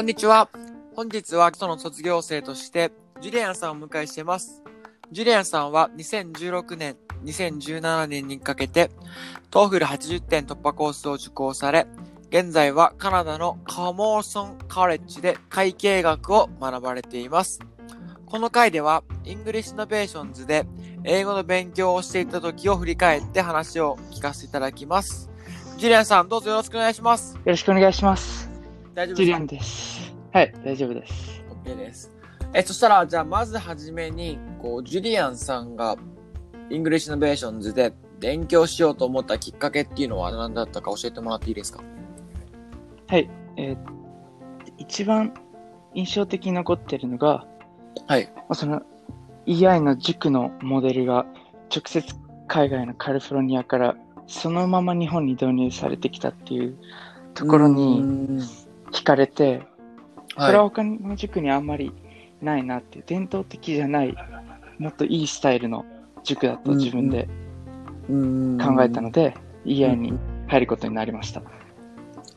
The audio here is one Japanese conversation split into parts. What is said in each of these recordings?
こんにちは。本日は基礎の卒業生として、ジュリアンさんをお迎えしています。ジュリアンさんは2016年、2017年にかけて、 TOEFL 80点突破コースを受講され、現在はカナダの Camosun College で会計学を学ばれています。この回では、 English Innovations で英語の勉強をしていた時を振り返って話を聞かせていただきます。ジュリアンさん、どうぞよろしくお願いします。よろしくお願いします。大丈夫ですか？です。はい、大丈夫です。OK です。え、そしたら、じゃあ、まずはじめに、こう、ジュリアンさんが、 English Innovations で勉強しようと思ったきっかけっていうのは何だったか教えてもらっていいですか？はい、えー一番印象的に残ってるのが、はい。まあその EI の塾のモデルが直接海外のカリフォルニアからそのまま日本に導入されてきたっていうところに惹かれて、これはは他の塾にあんまりないなっていう、伝統的じゃない、もっといいスタイルの塾だと自分で考えたので、EI に入ることになりました。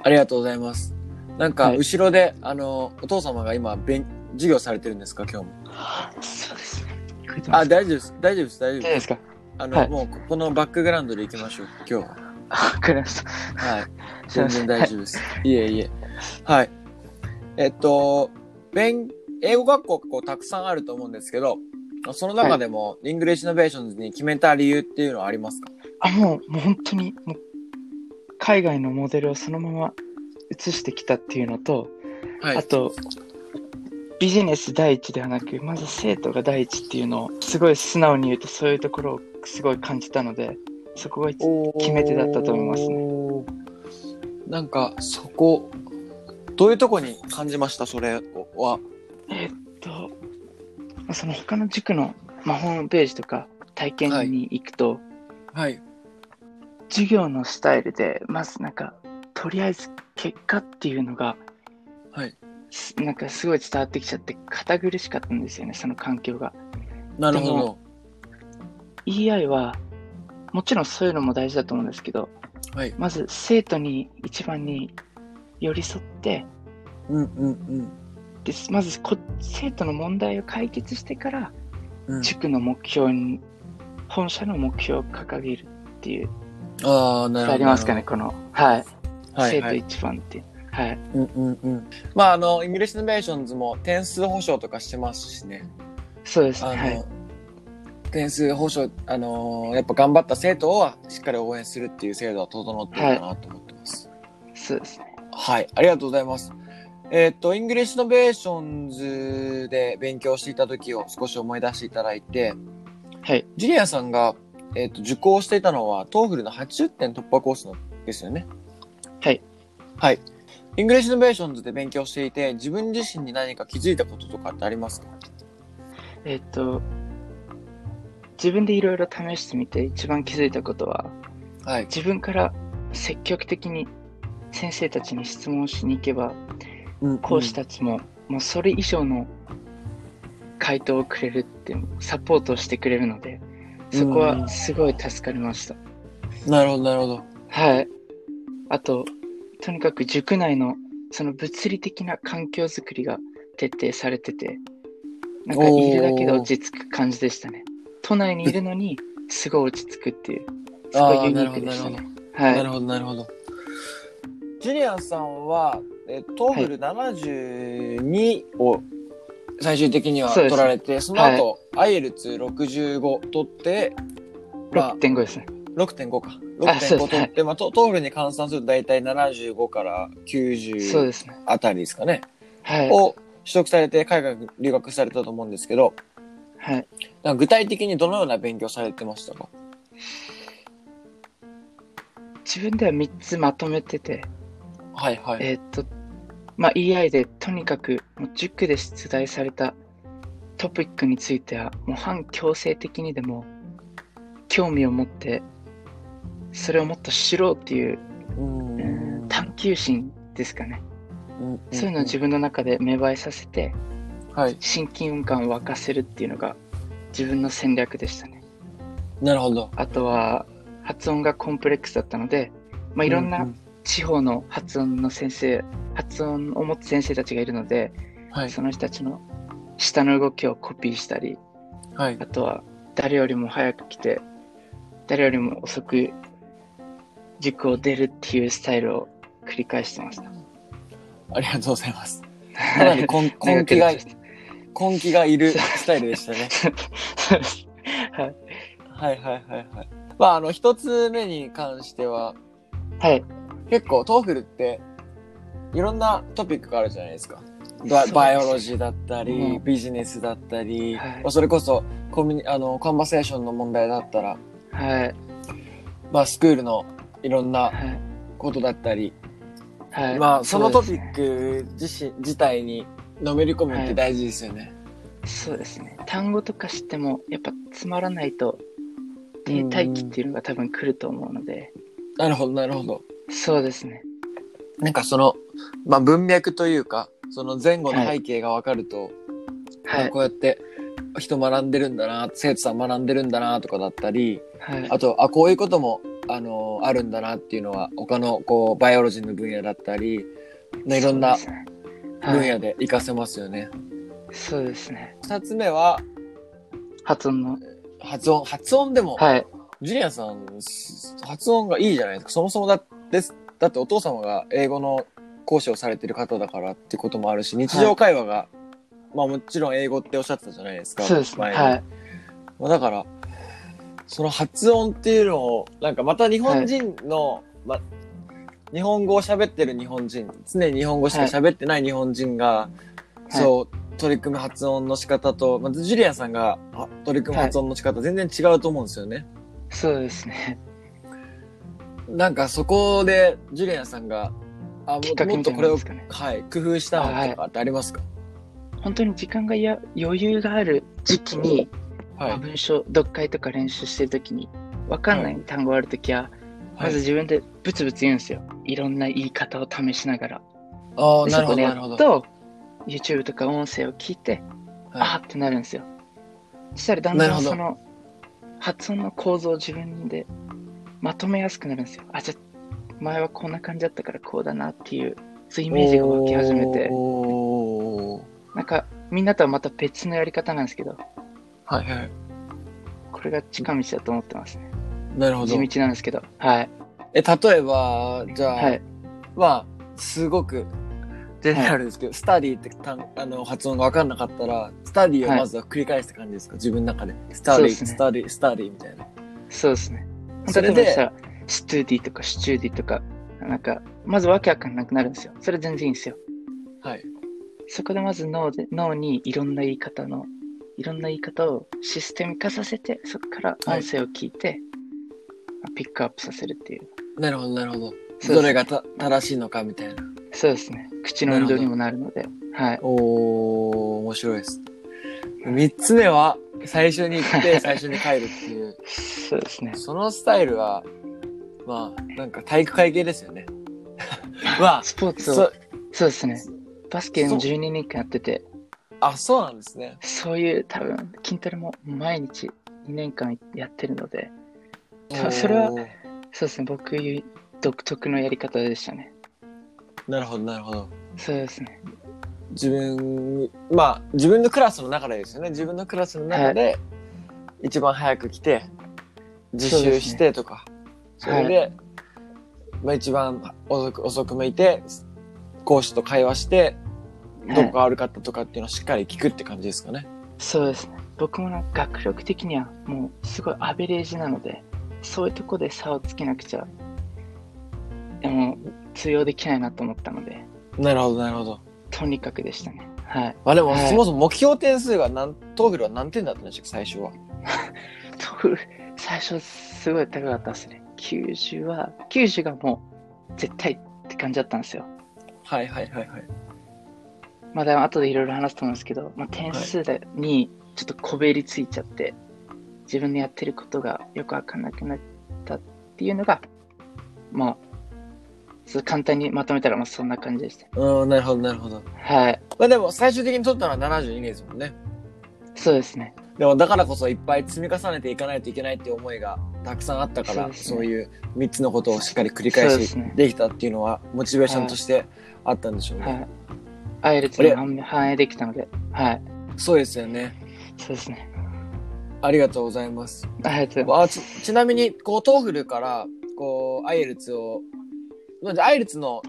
ありがとうございます。なんか、はい後ろで、あの、お父様が今、勉、授業されてるんですか今日も？そうですあ、す大丈夫です。大丈夫です。大丈夫で。大丈夫ですすか？あの、はいもう、ここのバックグラウンドで行きましょう。今日は。わかりました。はい。全然大丈夫です。いえいえ。はい。えっと、勉、英語学校がこうたくさんあると思うんですけど、その中でも、 English Innovations に決めた理由っていうのはありますか？あ、もう、もう本当に、もう、海外のモデルをそのまま移してきたっていうのと、はあと、ビジネス第一ではなく、まず生徒が第一っていうのを、すごい素直に言うと、そういうところをすごい感じたので、そこが一決め手だったと思いますねね。なんか、そこ、どういうとこに感じました？それは。えーっと、まあその他の塾の、まあ、ホームページとか体験に行くと、はい。授業のスタイルで、まずなんか、とりあえず結果っていうのが、はい。すなんかすごい伝わってきちゃって、堅苦しかったんですよね、その環境が。なるほど。EI は、もちろんそういうのも大事だと思うんですけど、はい。まず生徒に一番に寄り添って、うんうんでまずこ生徒の問題を解決してから、うん。うん、塾の目標に、本社の目標を掲げるっていう、ああ、なるほど。ありますかね、この、はい、はい、生徒はい。一番っていう。はい。うんうんうん。まあ、あの、 English Innovations も点数保証とかしてますしね。そうですね。はい。点数保証、あのーやっぱ頑張った生徒はしっかり応援するっていう制度は整ってるかなと思ってます。そうですね。はい、ありがとうございます。えーっと、 English Innovations で勉強していた時を少し思い出していただいて、はい。ジュリアさんが、えーっと、受講していたのは、 TOEFL の80点突破コースのですよね？はい。はい。 English Innovations で勉強していて、自分自身に何か気づいたこととかってありますか？えっと、自分でいろいろ試してみて一番気づいたことは、はい。自分から積極的に先生たちに質問しに行けば、講師たちも、もうそれ以上の回答をくれるって、サポートをしてくれるので、そこはすごい助かりました。なるほど、なるほど。はい。あと、とにかく塾内のその物理的な環境づくりが徹底されてて、なんかいるだけで落ち着く感じでしたね。都内にいるのに、すごい落ち着くっていう、すごいユニークでしたね。はい。なるほど、なるほど。ジュリアンさんは、え TOEFL72を最終的には取られて、その後、 IELTS65取って、まあ、6.5ですね。6.5か。あそうです6.5取って、まあ、ト TOEFL に換算すると大体75からそう90ですね。あたりですかね。はい。を取得されて海外に留学されたと思うんですけど、はい。なんか具体的にどのような勉強されてましたか？自分では3つまとめてて、はいはい。えーっと、まあ、EI でとにかくもう塾で出題されたトピックについては、もう反強制的にでも興味を持って、それをもっと知ろうっていう、うんうん探求心ですかね。うんそういうのを自分の中で芽生えさせて、はい。親近感を沸かせるっていうのが自分の戦略でしたね。なるほど。あとは発音がコンプレックスだったので、まあ、いろんうなん地方の発音の先生、発音を持つ先生たちがいるので、はい。その人たちの下の動きをコピーしたり、はいあ。とは誰よりも早く来て、誰よりも遅く塾を出るっていうスタイルを繰り返してました。ありがとうございます。かなり根根気が、根気がいるスタイルでしたね。はい。はいはいはいはい。まあ、あの、一つ目に関しては、はい。結構、 TOEFLって、いろんなトピックがあるじゃないですか。 biology だったり、うんビジネスだったり、はいまあそれこそコミュニ、あの、 conversation の問題だったら、はい。まあ、スクールのいろんなはい。ことだったり、はい。まあ、そのトピック自身、自体にのめり込むって大事ですよね。そうですね。単語とか知っても、やっぱつまらないと、停滞期っていうのが多分来ると思うので、なるほど、なるほど。そうですね。なんかその、まあ、文脈というか、その前後の背景がわかると、はいこ。うやって人学んでるんだな、生徒さん学んでるんだなとかだったり、はい。あと、あ、こういうことも、あの、あるんだなっていうのは、他の、こう、バイオロジーの分野だったり、ねいろんな分野で活かせますよね。そうですね。二つ目は、発音の。発音。発音でも、はい。ジュリアンさん、す発音がいいじゃないですか。そもそもだです。だってお父様が英語の講師をされてる方だからってこともあるし、日常会話が、まあもちろん英語っておっしゃってたじゃないですか。そうですね。はい。まあだから、その発音っていうのを、なんかまた日本人の、ま、日本語を喋ってる日本人、常に日本語しか喋ってない日本人が、そう、取り組む発音の仕方と、まずジュリアンさんがあ取り組む発音の仕方、全然違うと思うんですよね。そうですね。なんかそこでジュリアンさんが、あ、もきっとこれを、ね。はい、工夫したのとかってありますか？本当に時間がや余裕がある時期に、まはい。あ文章、読解とか練習してるときに、わかんない単語あるときは、まずはい、自分でブツブツ言うんですよ。いろんな言い方を試しながら。ああ、でなるほど、や。っと、YouTube とか音声を聞いて、あはーってなるんですよ。そしたらだんだんその発音の構造を自分でまとめやすくなるんですよ。あ、じゃあ前はこんな感じだったからこうだなっていう、そういうイメージが湧き始めて、なんかみんなとはまた別のやり方なんですけど、はいはい。これが近道だと思ってますね。なるほど地。道なんですけど、はい。え、例えば、じゃあ、はい。まあ、すごく、ジェネラルですけど、スタディって単あの発音が分かんなかったら、スタディをまずは繰り返す感じですか、自分の中で。スタディ、ねスタディ、スタディみたいな。そうですね。それでストゥディとかシチューディとか、なんか、まずわけわかんなくなるんですよ。それ全然いいんですよ。はい。そこでまず脳で脳にいろんな言い方の、いろんな言い方をシステム化させて、そこから音声を聞いて、ピックアップさせるっていう。なるほど、なるほど。そうどれがた正しいのかみたいな。そうですね。口の運動にもなるので。はい。おー、面白いです。三つ目は、最初に行って、最初に帰るっていう。そうですね。そのスタイルは、まあ、なんか体育会系ですよね。まあ、スポーツを、そそうですね。バスケの12年間やってて、あ、そうなんですね。そういう多分、筋トレも毎日2年間やってるので、そそれはおーそうですね。僕独特のやり方でしたね。なるほど、なるほど。そうですね。自分、まあ、自分のクラスの中でですよね。自分のクラスの中で、一番早く来て、自習してとか、そ,、はいれで、まあ一番遅く、遅く向いて、講師と会話して、はいどこが悪かったとかっていうのをしっかり聞くって感じですかね。そうですね。僕も学力的にはもうすごいアベレージなので、そういうとこで差をつけなくちゃ、でも通用できないなと思ったので、なるほど、なるほど。とにかくでしたね。はい。あ、でも、はいそもそも目標点数が何、 TOEFLは何点だったんでしたっけ、最初は？TOEFL、最初すごい高かったですね。90は、90がもう絶対って感じだったんですよ。はいはいはいはい。まあでも後でいろいろ話すと思うんですけど、まあ、点数でにちょっとこべりついちゃって、自分のやってることがよくわかんなくなったっていうのが、まあ、簡単にまとめたらまあそんな感じでした。うん、なるほどなるほど。はい。まあでも、最終的に取ったのは72年ですもんね。そうですね。でも、だからこそいっぱい積み重ねていかないといけないっていう思いがたくさんあったから、そうねいう3つのことをしっかり繰り返しできたっていうのは、モチベーションとしてあったんでしょうね。はい。アイレツに反反映できたので、はい。そうですよね。そうですね。ありがとうございます。ありがとうございあちちなみに、こう、 TOEFLから、こう、 IELTSを、まあ IELTSの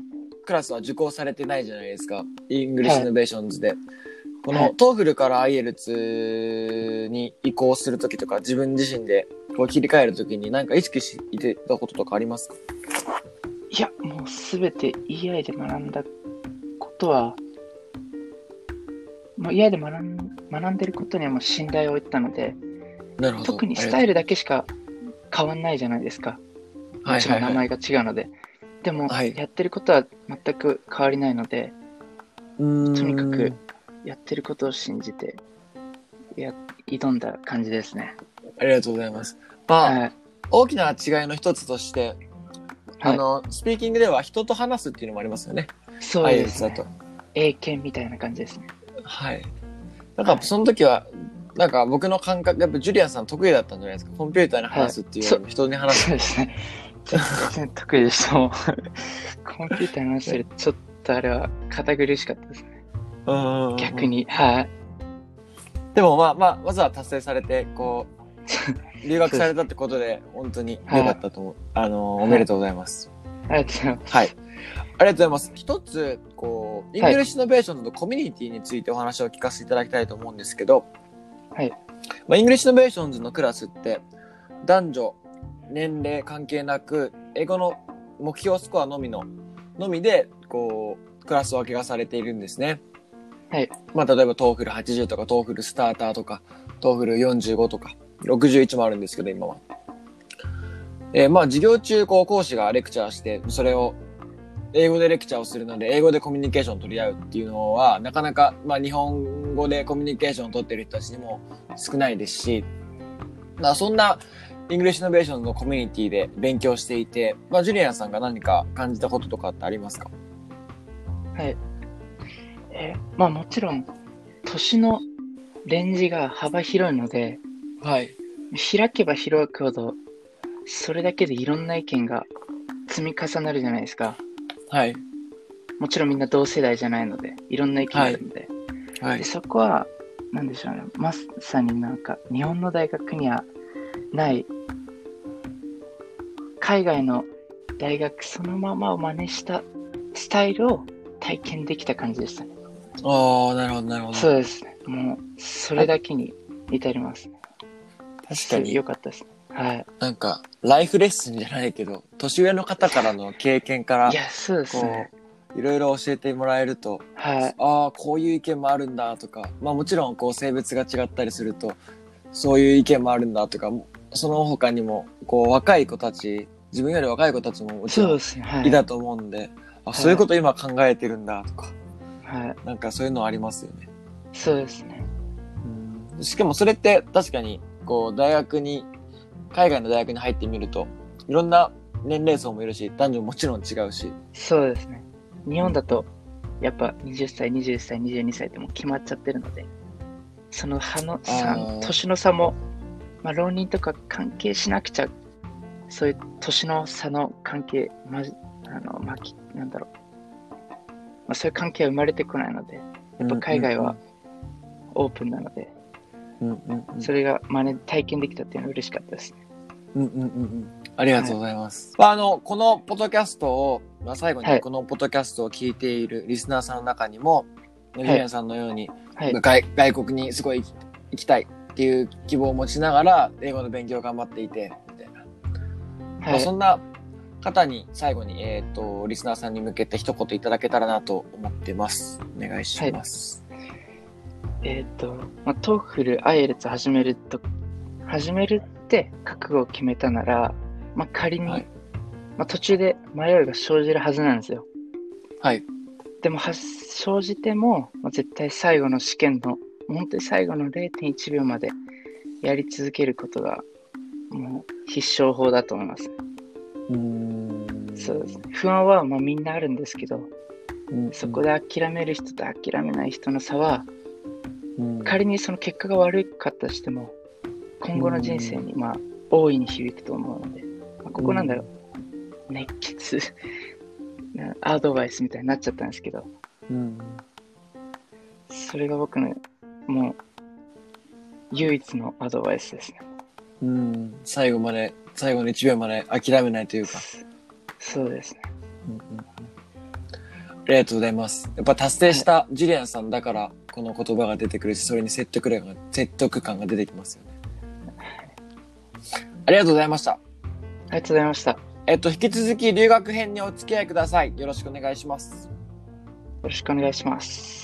クラスは受講されてないじゃないですか。 English Innovations で。この、はい TOEFLから IELTSに移行するときとか、自分自身でこう切り替えるときに何か意識してたこととかありますか？いや、もうすべて EI で学んだことは、もう EI で学ん学んでることにはもう信頼を置いたので。特にスタイルだけしか変わんないじゃないですか。もちろん名前が違うので。でも、はいやってることは全く変わりないので、ととにかくやってることを信じて、や、挑んだ感じですね。ありがとうございます。まあ、はい。大きな違いの一つとして、あはいの、スピーキングでは人と話すっていうのもありますよね。そうですね。英検みたいな感じですね。はい。なんかその時は、なんか僕の感覚、やっぱジュリアンさん得意だったんじゃないですか。コンピューターに話すっていうよりも人に話す。そうですね。全然得意でした。もうコンピューターの話するちょっとあれは堅苦しかったですね。逆。に。はい。でもまあまあ、まずは達成されて、こう、留学されたってことで、本当に良かったと思う。あの、おめでとうございます。ありがとうございます。はい。ありがとうございます。一つ、こう、 English Innovations のコミュニティについてお話を聞かせていただきたいと思うんですけど、はい。まあ、 English Innovations のクラスって、男女、年齢関係なく、英語の目標スコアのみの、のみで、こう、クラス分けがされているんですね。はい。まあ、例えば、 TOEFL80とか、 TOEFL Starter とか、TOEFL45とか、61もあるんですけど、今は。えーまあ、授業中、こう、講師がレクチャーして、それを、英語でレクチャーをするので、英語でコミュニケーションを取り合うっていうのは、なかなか、まあ、日本語でコミュニケーションを取ってる人たちにも少ないですし、まあ、そんな、 English Innovations のコミュニティで勉強していて、まあ、ジュリアンさんが何か感じたこととかってありますか？はい。えーまあもちろん、年のレンジが幅広いので、はい。開けば開くほど、それだけでいろんな意見が積み重なるじゃないですか。はい。もちろんみんな同世代じゃないので、いろんな意見があるので。はいで。そこは、なんでしょうね。まさになんか、日本の大学にはない、海外の大学そのままを真似したスタイルを体験できた感じでしたね。ああ、なるほど、なるほど。そうですね。もう、それだけに至ります。確かに良、かったですね。はい。なんか、ライフレッスンじゃないけど、年上の方からの経験からい、や、そうですね。いろいろ教えてもらえると、はい。ああ、こういう意見もあるんだとか、まあもちろん、こう、性別が違ったりすると、そういう意見もあるんだとか、その他にも、こう、若い子たち、自分より若い子たちももちろんいい。たと思うんで、あ、いそういうこと今考えてるんだとか、はい。なんかそういうのありますよね。そうですね。しかもそれって確かに、こう、大学に、海外の大学に入ってみると、いろんな年齢層もいるし、男女ももちろん違うし。そうですね。日本だと、やっぱ20歳、21歳、22歳ってもう決まっちゃってるので、その差の年の差も、まあ、浪人とか関係しなくちゃ、そういう年の差の関係、まじ、あの、まき、なんだろう。まあ、そういう関係は生まれてこないので、やっぱ海外はオープンなので、うんうんうん、それが真似、体験できたっていうのは嬉しかったですね。うんうんうんうん。ありがとうございます。まあ、あの、このポッドキャストを、まあ、最後はいにこのポッドキャストを聞いているリスナーさんの中にも、ジュリアンさんのように、はい。外外国にすごい行きたいっていう希望を持ちながら、英語の勉強を頑張っていて、みたいな。まはい。あそんな方に最後に、えっ、と、リスナーさんに向けて一言いただけたらなと思ってます。お願いします。えっ、と、まあ、 TOEFL、IELTS 始めると、始めるって覚悟を決めたなら、まあ、仮に、はいまあ、途中で迷いが生じるはずなんですよ。はい。でもは、生じても、まあ、絶対最後の試験の、本当に最後の0.1秒までやり続けることが、もう必勝法だと思います。うんそうですね。不安はまあみんなあるんですけど、うんそこで諦める人と諦めない人の差は、うん仮にその結果が悪かったとしても、今後の人生にまあ大いに響くと思うので、まあ、ここなんだろう、熱血な アドバイスみたいになっちゃったんですけど、うんそれが僕のもう唯一のアドバイスですね。うん最後まで、最後の1秒まで諦めないというか。そうですね。ありがとうございます。やっぱ達成したジュリアンさんだから、この言葉が出てくるし、それに説得力が、説得感が出てきますよね。ありがとうございました。ありがとうございました。よえっと、引き続き留学編にお付き合いください。よろしくお願いします。ろしくお願いします。